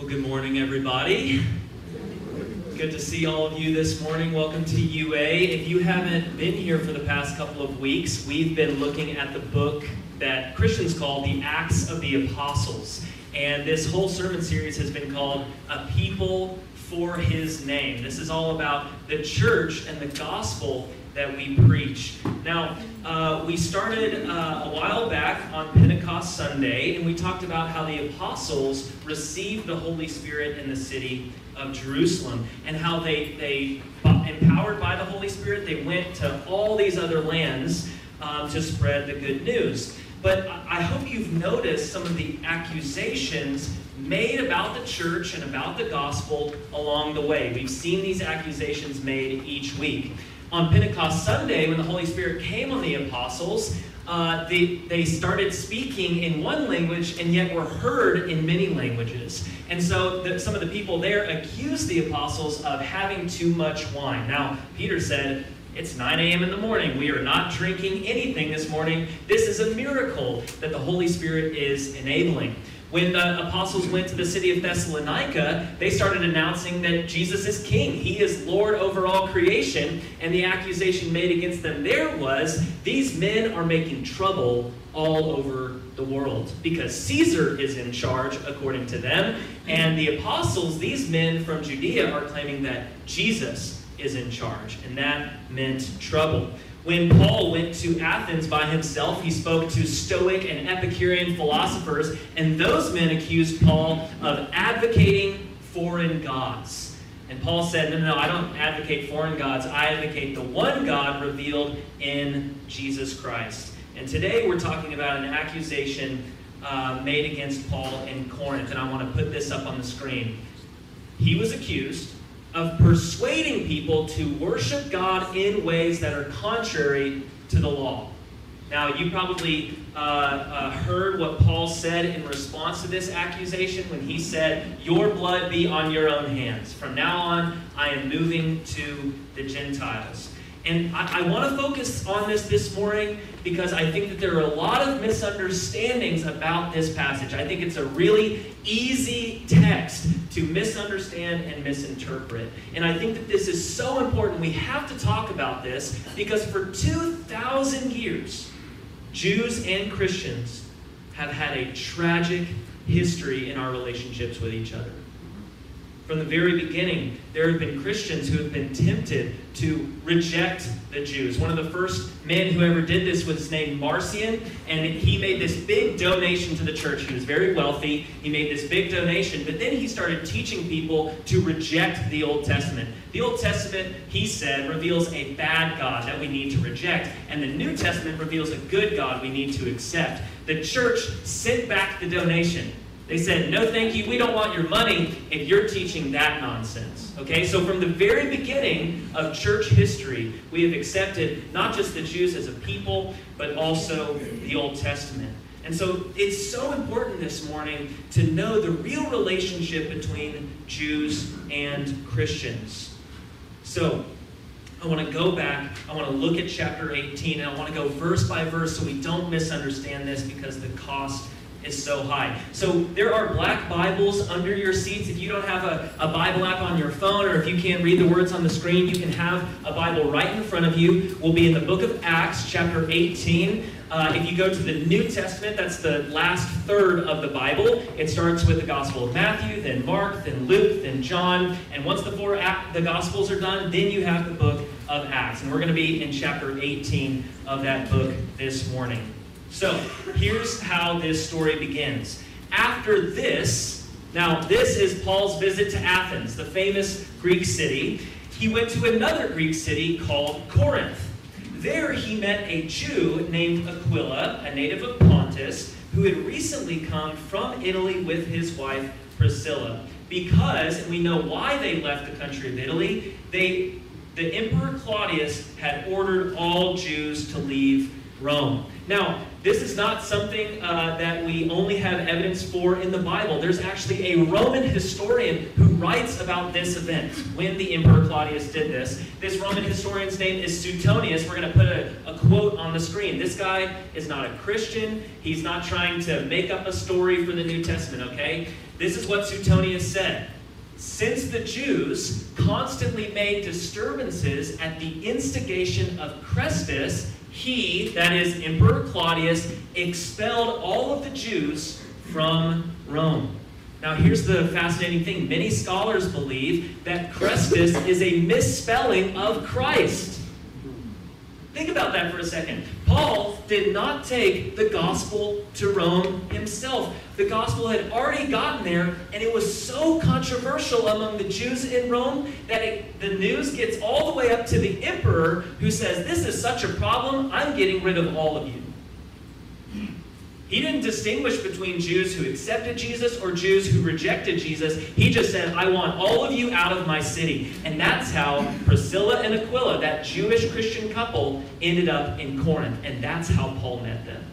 Well, good morning, everybody. Good to see all of you this morning. Welcome to UA. If you haven't been here for the past couple of weeks, we've been looking at the book that Christians call the Acts of the Apostles. And this whole sermon series has been called A People for His Name. This is all about the church and the gospel that we preach. Now, uh, we started uh, a while back on Pentecost Sunday, and we talked about how the apostles received the Holy Spirit in the city of Jerusalem, and how they, they empowered by the Holy Spirit, they went to all these other lands um, to spread the good news. But I hope you've noticed some of the accusations made about the church and about the gospel along the way. We've seen these accusations made each week on Pentecost Sunday, when the Holy Spirit came on the apostles, uh, they, they started speaking in one language and yet were heard in many languages. And so the, some of the people there accused the apostles of having too much wine. Now, Peter said, it's 9 a.m. in the morning. We are not drinking anything this morning. This is a miracle that the Holy Spirit is enabling. When the apostles went to the city of Thessalonica, they started announcing that Jesus is king. He is Lord over all creation. And the accusation made against them there was these men are making trouble all over the world because Caesar is in charge, according to them. And the apostles, these men from Judea, are claiming that Jesus is in charge. And that meant trouble. When Paul went to Athens by himself, he spoke to Stoic and Epicurean philosophers, and those men accused Paul of advocating foreign gods. And Paul said, No, no, no, I don't advocate foreign gods. I advocate the one God revealed in Jesus Christ. And today we're talking about an accusation uh, made against Paul in Corinth, and I want to put this up on the screen. He was accused of persuading people to worship God in ways that are contrary to the law. Now, you probably uh, uh, heard what Paul said in response to this accusation when he said, Your blood be on your own hands. From now on, I am moving to the Gentiles. And I, I want to focus on this this morning because I think that there are a lot of misunderstandings about this passage. I think it's a really easy text to misunderstand and misinterpret. And I think that this is so important. We have to talk about this because for 2,000 years, Jews and Christians have had a tragic history in our relationships with each other. From the very beginning, there have been Christians who have been tempted to reject the Jews. One of the first men who ever did this was named Marcion, and he made this big donation to the church. He was very wealthy. He made this big donation, but then he started teaching people to reject the Old Testament. The Old Testament, he said, reveals a bad God that we need to reject, and the New Testament reveals a good God we need to accept. The church sent back the donation. They said, no, thank you. We don't want your money if you're teaching that nonsense. Okay? So, from the very beginning of church history, we have accepted not just the Jews as a people, but also the Old Testament. And so, it's so important this morning to know the real relationship between Jews and Christians. So, I want to go back. I want to look at chapter 18, and I want to go verse by verse so we don't misunderstand this because the cost is so high. So there are black Bibles under your seats. If you don't have a, a Bible app on your phone or if you can't read the words on the screen, you can have a Bible right in front of you. We'll be in the book of Acts, chapter 18. Uh, if you go to the New Testament, that's the last third of the Bible. It starts with the Gospel of Matthew, then Mark, then Luke, then John. And once the four the Gospels are done, then you have the book of Acts. And we're going to be in chapter 18 of that book this morning. So here's how this story begins. After this, now this is Paul's visit to Athens, the famous Greek city. He went to another Greek city called Corinth. There he met a Jew named Aquila, a native of Pontus, who had recently come from Italy with his wife Priscilla. Because, and we know why they left the country of Italy, they, the Emperor Claudius had ordered all Jews to leave Rome. Now, this is not something uh, that we only have evidence for in the Bible. There's actually a Roman historian who writes about this event when the Emperor Claudius did this. This Roman historian's name is Suetonius. We're going to put a, a quote on the screen. This guy is not a Christian, he's not trying to make up a story for the New Testament, okay? This is what Suetonius said. Since the Jews constantly made disturbances at the instigation of Chrestus, he, that is Emperor Claudius, expelled all of the Jews from Rome. Now, here's the fascinating thing many scholars believe that Chrestus is a misspelling of Christ. Think about that for a second. Paul did not take the gospel to Rome himself. The gospel had already gotten there, and it was so controversial among the Jews in Rome that it, the news gets all the way up to the emperor who says, This is such a problem, I'm getting rid of all of you. He didn't distinguish between Jews who accepted Jesus or Jews who rejected Jesus. He just said, I want all of you out of my city. And that's how Priscilla and Aquila, that Jewish Christian couple, ended up in Corinth. And that's how Paul met them.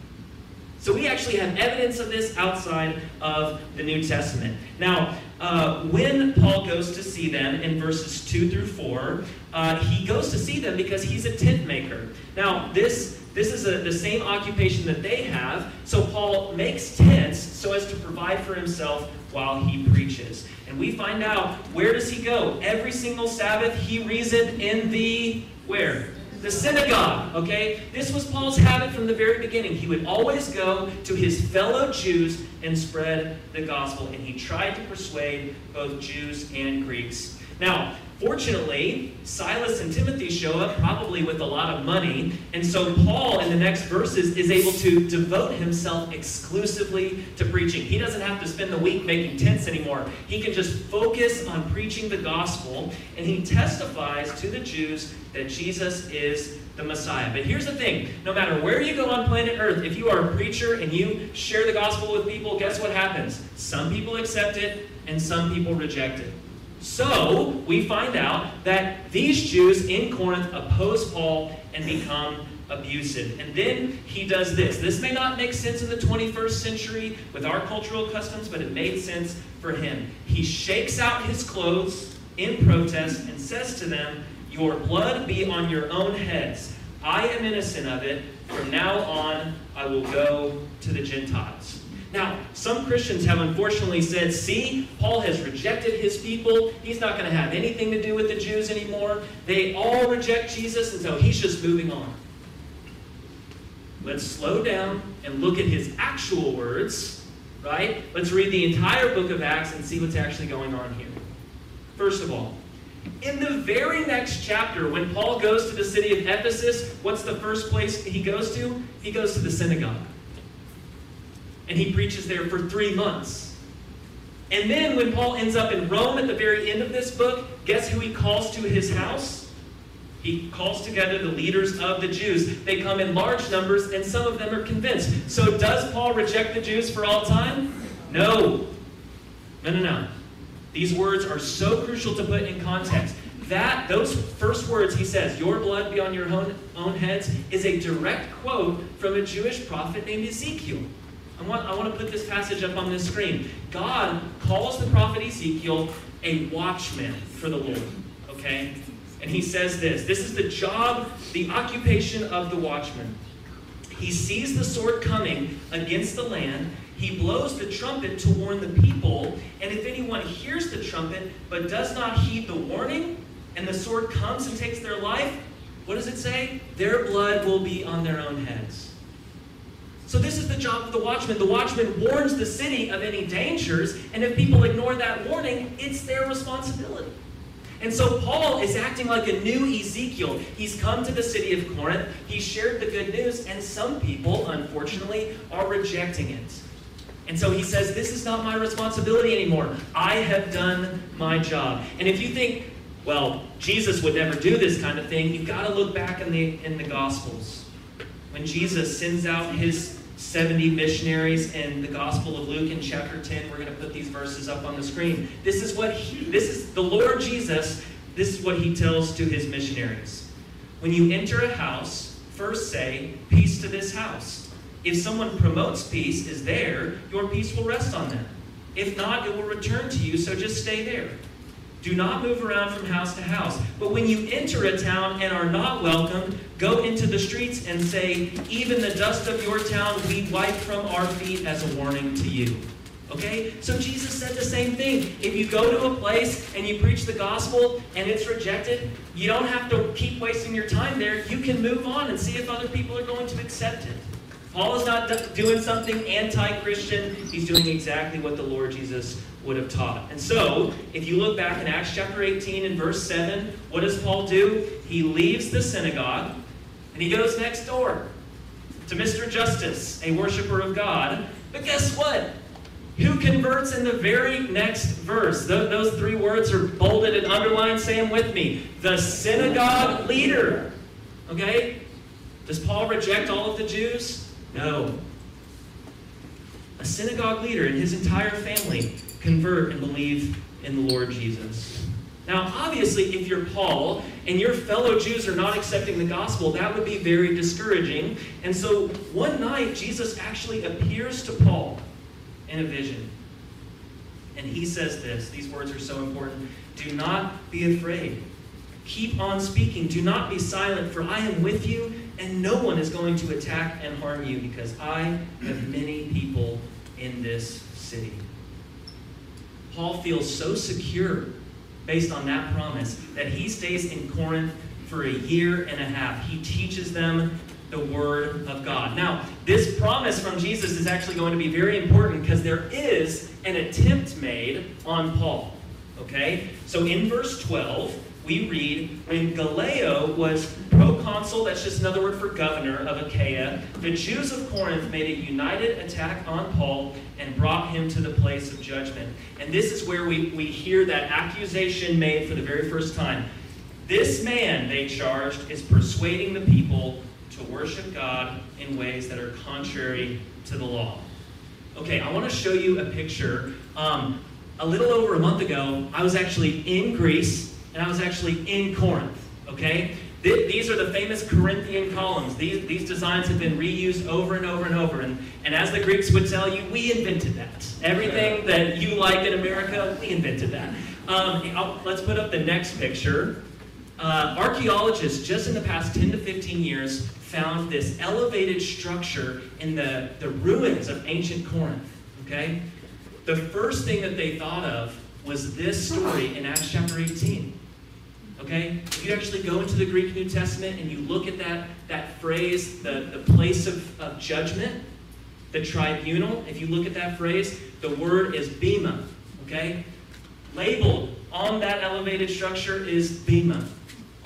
So we actually have evidence of this outside of the New Testament. Now, uh, when Paul goes to see them in verses 2 through 4, uh, he goes to see them because he's a tent maker. Now, this this is a, the same occupation that they have. So Paul makes tents so as to provide for himself while he preaches. And we find out where does he go? Every single Sabbath he reasoned in the where? The synagogue, okay? This was Paul's habit from the very beginning. He would always go to his fellow Jews and spread the gospel, and he tried to persuade both Jews and Greeks. Now, Fortunately, Silas and Timothy show up probably with a lot of money, and so Paul in the next verses is able to devote himself exclusively to preaching. He doesn't have to spend the week making tents anymore. He can just focus on preaching the gospel, and he testifies to the Jews that Jesus is the Messiah. But here's the thing no matter where you go on planet Earth, if you are a preacher and you share the gospel with people, guess what happens? Some people accept it, and some people reject it. So we find out that these Jews in Corinth oppose Paul and become abusive. And then he does this. This may not make sense in the 21st century with our cultural customs, but it made sense for him. He shakes out his clothes in protest and says to them, Your blood be on your own heads. I am innocent of it. From now on, I will go to the Gentiles. Now, some Christians have unfortunately said, see, Paul has rejected his people. He's not going to have anything to do with the Jews anymore. They all reject Jesus, and so he's just moving on. Let's slow down and look at his actual words, right? Let's read the entire book of Acts and see what's actually going on here. First of all, in the very next chapter, when Paul goes to the city of Ephesus, what's the first place he goes to? He goes to the synagogue and he preaches there for three months. And then when Paul ends up in Rome at the very end of this book, guess who he calls to his house? He calls together the leaders of the Jews. They come in large numbers, and some of them are convinced. So, does Paul reject the Jews for all time? No. No, no, no. These words are so crucial to put in context. That, those first words he says, Your blood be on your own, own heads, is a direct quote from a Jewish prophet named Ezekiel. I want, I want to put this passage up on this screen. God calls the prophet Ezekiel a watchman for the Lord. Okay? And he says this this is the job, the occupation of the watchman. He sees the sword coming against the land. He blows the trumpet to warn the people. And if anyone hears the trumpet but does not heed the warning, and the sword comes and takes their life, what does it say? Their blood will be on their own heads. So this is the job of the watchman. The watchman warns the city of any dangers, and if people ignore that warning, it's their responsibility. And so Paul is acting like a new Ezekiel. He's come to the city of Corinth, he's shared the good news, and some people, unfortunately, are rejecting it. And so he says, This is not my responsibility anymore. I have done my job. And if you think, well, Jesus would never do this kind of thing, you've got to look back in the, in the Gospels. When Jesus sends out his 70 missionaries in the Gospel of Luke in chapter 10. We're going to put these verses up on the screen. This is what he, this is the Lord Jesus, this is what he tells to his missionaries. When you enter a house, first say, Peace to this house. If someone promotes peace, is there, your peace will rest on them. If not, it will return to you, so just stay there. Do not move around from house to house. But when you enter a town and are not welcomed, go into the streets and say, Even the dust of your town we wipe from our feet as a warning to you. Okay? So Jesus said the same thing. If you go to a place and you preach the gospel and it's rejected, you don't have to keep wasting your time there. You can move on and see if other people are going to accept it. Paul is not doing something anti Christian, he's doing exactly what the Lord Jesus would have taught. And so, if you look back in Acts chapter 18 and verse 7, what does Paul do? He leaves the synagogue and he goes next door to Mr. Justus, a worshiper of God. But guess what? Who converts in the very next verse? Those three words are bolded and underlined. Say them with me. The synagogue leader. Okay? Does Paul reject all of the Jews? No. A synagogue leader and his entire family convert and believe in the Lord Jesus. Now, obviously, if you're Paul and your fellow Jews are not accepting the gospel, that would be very discouraging. And so one night, Jesus actually appears to Paul in a vision. And he says this these words are so important Do not be afraid. Keep on speaking. Do not be silent, for I am with you, and no one is going to attack and harm you, because I have many people in this city. Paul feels so secure based on that promise that he stays in Corinth for a year and a half. He teaches them the Word of God. Now, this promise from Jesus is actually going to be very important because there is an attempt made on Paul. Okay? So in verse 12, we read when Gallio was proconsul, that's just another word for governor of Achaia, the Jews of Corinth made a united attack on Paul and brought him to the place of judgment. And this is where we, we hear that accusation made for the very first time. This man, they charged, is persuading the people to worship God in ways that are contrary to the law. Okay, I want to show you a picture. Um, a little over a month ago, I was actually in Greece and I was actually in Corinth. Okay? These are the famous Corinthian columns. These, these designs have been reused over and over and over. And, and as the Greeks would tell you, we invented that. Everything that you like in America, we invented that. Um, let's put up the next picture. Uh, archaeologists, just in the past 10 to 15 years, found this elevated structure in the, the ruins of ancient Corinth. Okay? The first thing that they thought of was this story in Acts chapter 18. Okay? If you actually go into the Greek New Testament and you look at that, that phrase, the, the place of, of judgment, the tribunal, if you look at that phrase, the word is bema. Okay? Labeled on that elevated structure is bema.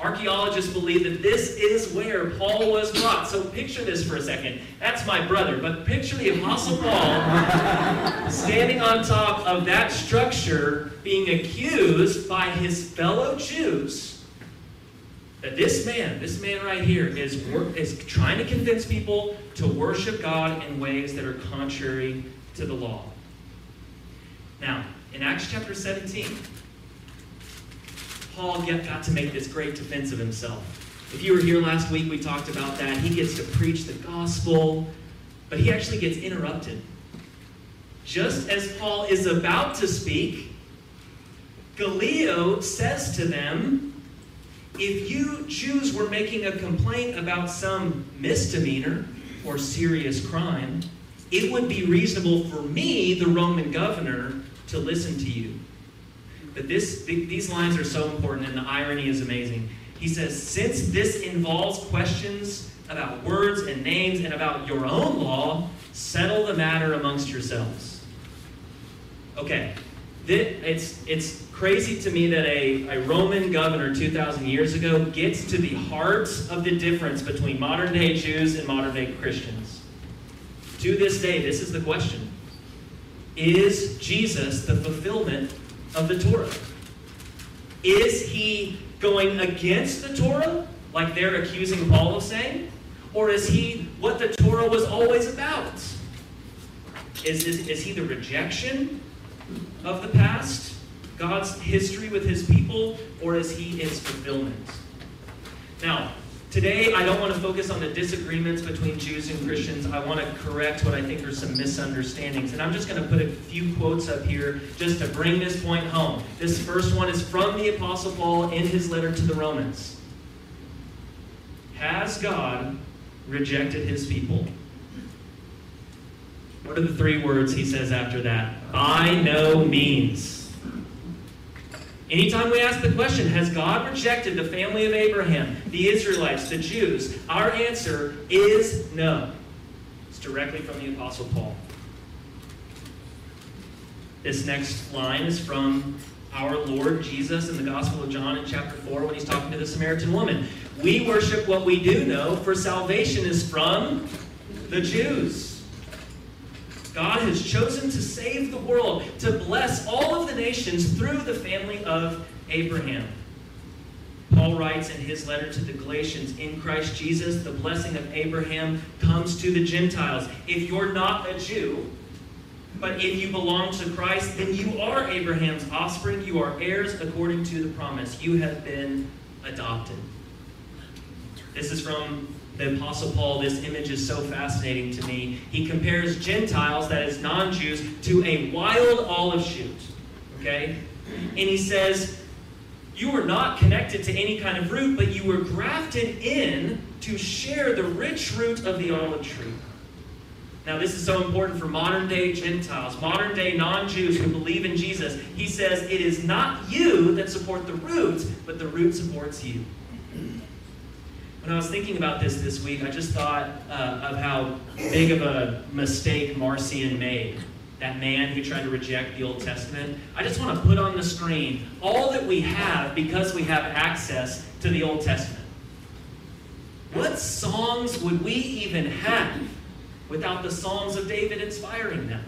Archaeologists believe that this is where Paul was brought. So picture this for a second. That's my brother, but picture the Apostle Paul standing on top of that structure being accused by his fellow Jews that this man, this man right here, is, is trying to convince people to worship God in ways that are contrary to the law. Now, in Acts chapter 17, Paul got to make this great defense of himself. If you were here last week, we talked about that. He gets to preach the gospel, but he actually gets interrupted. Just as Paul is about to speak, Gallio says to them, if you Jews were making a complaint about some misdemeanor or serious crime, it would be reasonable for me, the Roman governor, to listen to you. But this, these lines are so important, and the irony is amazing. He says, since this involves questions about words and names and about your own law, settle the matter amongst yourselves. Okay, it's, it's crazy to me that a, a Roman governor 2,000 years ago gets to the heart of the difference between modern day Jews and modern day Christians. To this day, this is the question Is Jesus the fulfillment of the Torah? Is he going against the Torah, like they're accusing Paul of saying? Or is he what the Torah was always about? Is, is, is he the rejection of the past, God's history with his people, or is he its fulfillment? Now, Today, I don't want to focus on the disagreements between Jews and Christians. I want to correct what I think are some misunderstandings. And I'm just going to put a few quotes up here just to bring this point home. This first one is from the Apostle Paul in his letter to the Romans. Has God rejected his people? What are the three words he says after that? By no means. Anytime we ask the question, has God rejected the family of Abraham, the Israelites, the Jews? Our answer is no. It's directly from the Apostle Paul. This next line is from our Lord Jesus in the Gospel of John in chapter 4 when he's talking to the Samaritan woman. We worship what we do know, for salvation is from the Jews. God has chosen to save the world, to bless all of the nations through the family of Abraham. Paul writes in his letter to the Galatians In Christ Jesus, the blessing of Abraham comes to the Gentiles. If you're not a Jew, but if you belong to Christ, then you are Abraham's offspring. You are heirs according to the promise. You have been adopted. This is from the Apostle Paul, this image is so fascinating to me. He compares Gentiles, that is non Jews, to a wild olive shoot. Okay? And he says, You were not connected to any kind of root, but you were grafted in to share the rich root of the olive tree. Now, this is so important for modern day Gentiles, modern day non Jews who believe in Jesus. He says, It is not you that support the root, but the root supports you. When I was thinking about this this week, I just thought uh, of how big of a mistake Marcion made. That man who tried to reject the Old Testament. I just want to put on the screen all that we have because we have access to the Old Testament. What songs would we even have without the Psalms of David inspiring them?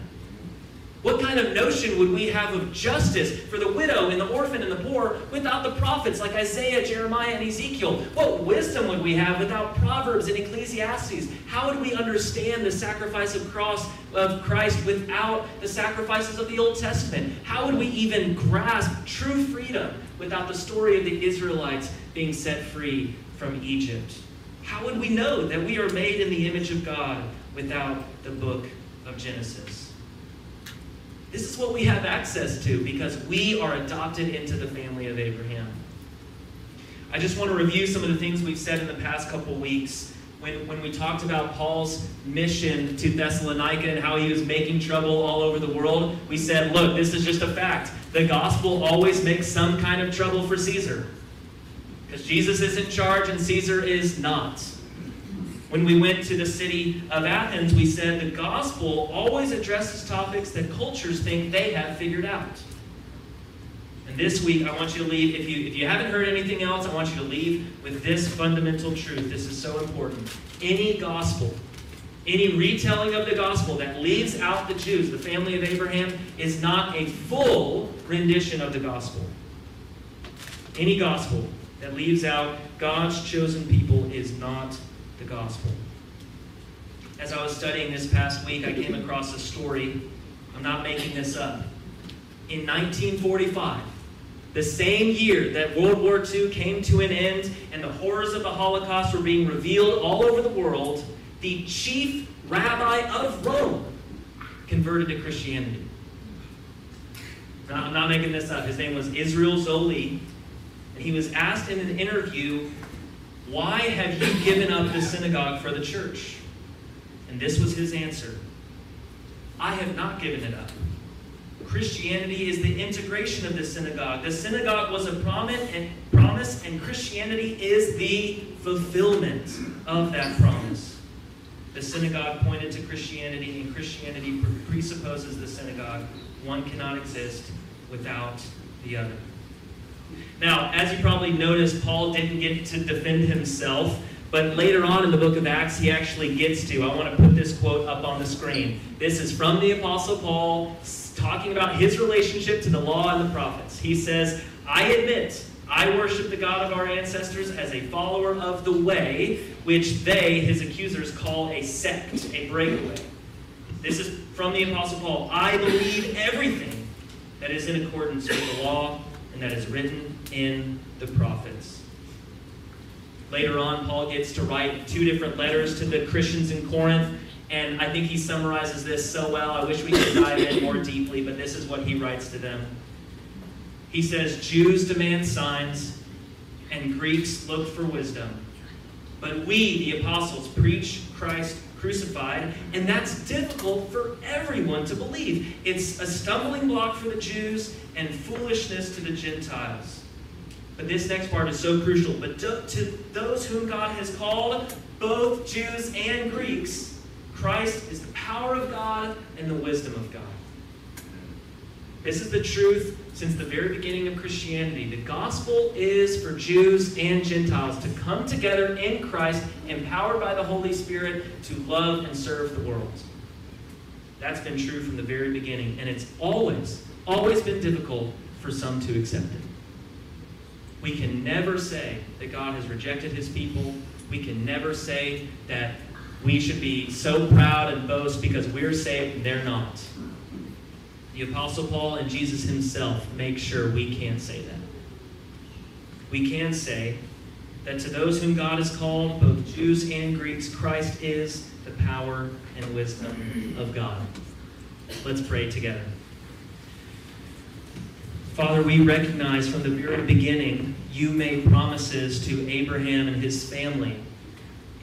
What kind of notion would we have of justice for the widow and the orphan and the poor without the prophets like Isaiah, Jeremiah, and Ezekiel? What wisdom would we have without Proverbs and Ecclesiastes? How would we understand the sacrifice of cross of Christ without the sacrifices of the Old Testament? How would we even grasp true freedom without the story of the Israelites being set free from Egypt? How would we know that we are made in the image of God without the book of Genesis? This is what we have access to because we are adopted into the family of Abraham. I just want to review some of the things we've said in the past couple weeks. When, when we talked about Paul's mission to Thessalonica and how he was making trouble all over the world, we said, look, this is just a fact. The gospel always makes some kind of trouble for Caesar. Because Jesus is in charge and Caesar is not. When we went to the city of Athens, we said the gospel always addresses topics that cultures think they have figured out. And this week, I want you to leave, if you, if you haven't heard anything else, I want you to leave with this fundamental truth. This is so important. Any gospel, any retelling of the gospel that leaves out the Jews, the family of Abraham, is not a full rendition of the gospel. Any gospel that leaves out God's chosen people is not the gospel. As I was studying this past week, I came across a story. I'm not making this up. In 1945, the same year that World War II came to an end and the horrors of the Holocaust were being revealed all over the world, the chief rabbi of Rome converted to Christianity. Now, I'm not making this up. His name was Israel Zolli. And he was asked in an interview why have you given up the synagogue for the church? And this was his answer I have not given it up. Christianity is the integration of the synagogue. The synagogue was a promise, and Christianity is the fulfillment of that promise. The synagogue pointed to Christianity, and Christianity presupposes the synagogue. One cannot exist without the other. Now, as you probably noticed, Paul didn't get to defend himself, but later on in the book of Acts, he actually gets to. I want to put this quote up on the screen. This is from the Apostle Paul talking about his relationship to the law and the prophets. He says, I admit I worship the God of our ancestors as a follower of the way, which they, his accusers, call a sect, a breakaway. This is from the Apostle Paul. I believe everything that is in accordance with the law and that is written in the prophets. Later on, Paul gets to write two different letters to the Christians in Corinth, and I think he summarizes this so well. I wish we could dive in more deeply, but this is what he writes to them. He says, Jews demand signs, and Greeks look for wisdom. But we, the apostles, preach Christ crucified, and that's difficult for everyone to believe. It's a stumbling block for the Jews and foolishness to the Gentiles. But this next part is so crucial. But to those whom God has called, both Jews and Greeks, Christ is the power of God and the wisdom of God. This is the truth since the very beginning of Christianity. The gospel is for Jews and Gentiles to come together in Christ, empowered by the Holy Spirit to love and serve the world. That's been true from the very beginning, and it's always, always been difficult for some to accept it. We can never say that God has rejected his people. We can never say that we should be so proud and boast because we're saved and they're not. The Apostle Paul and Jesus himself make sure we can't say that. We can say that to those whom God has called, both Jews and Greeks, Christ is the power and wisdom of God. Let's pray together. Father, we recognize from the very beginning you made promises to Abraham and his family.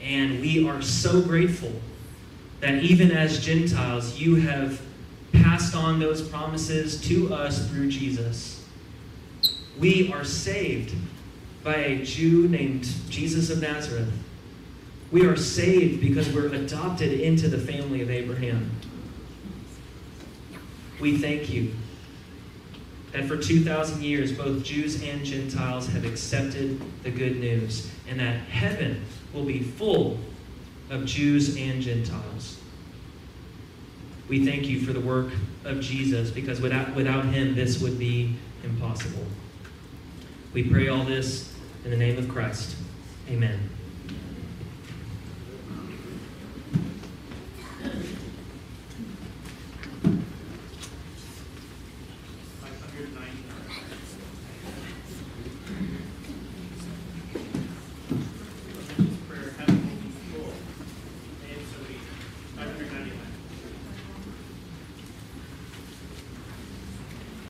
And we are so grateful that even as Gentiles, you have passed on those promises to us through Jesus. We are saved by a Jew named Jesus of Nazareth. We are saved because we're adopted into the family of Abraham. We thank you that for 2,000 years both Jews and Gentiles have accepted the good news, and that heaven will be full of Jews and Gentiles. We thank you for the work of Jesus because without, without him, this would be impossible. We pray all this in the name of Christ. Amen.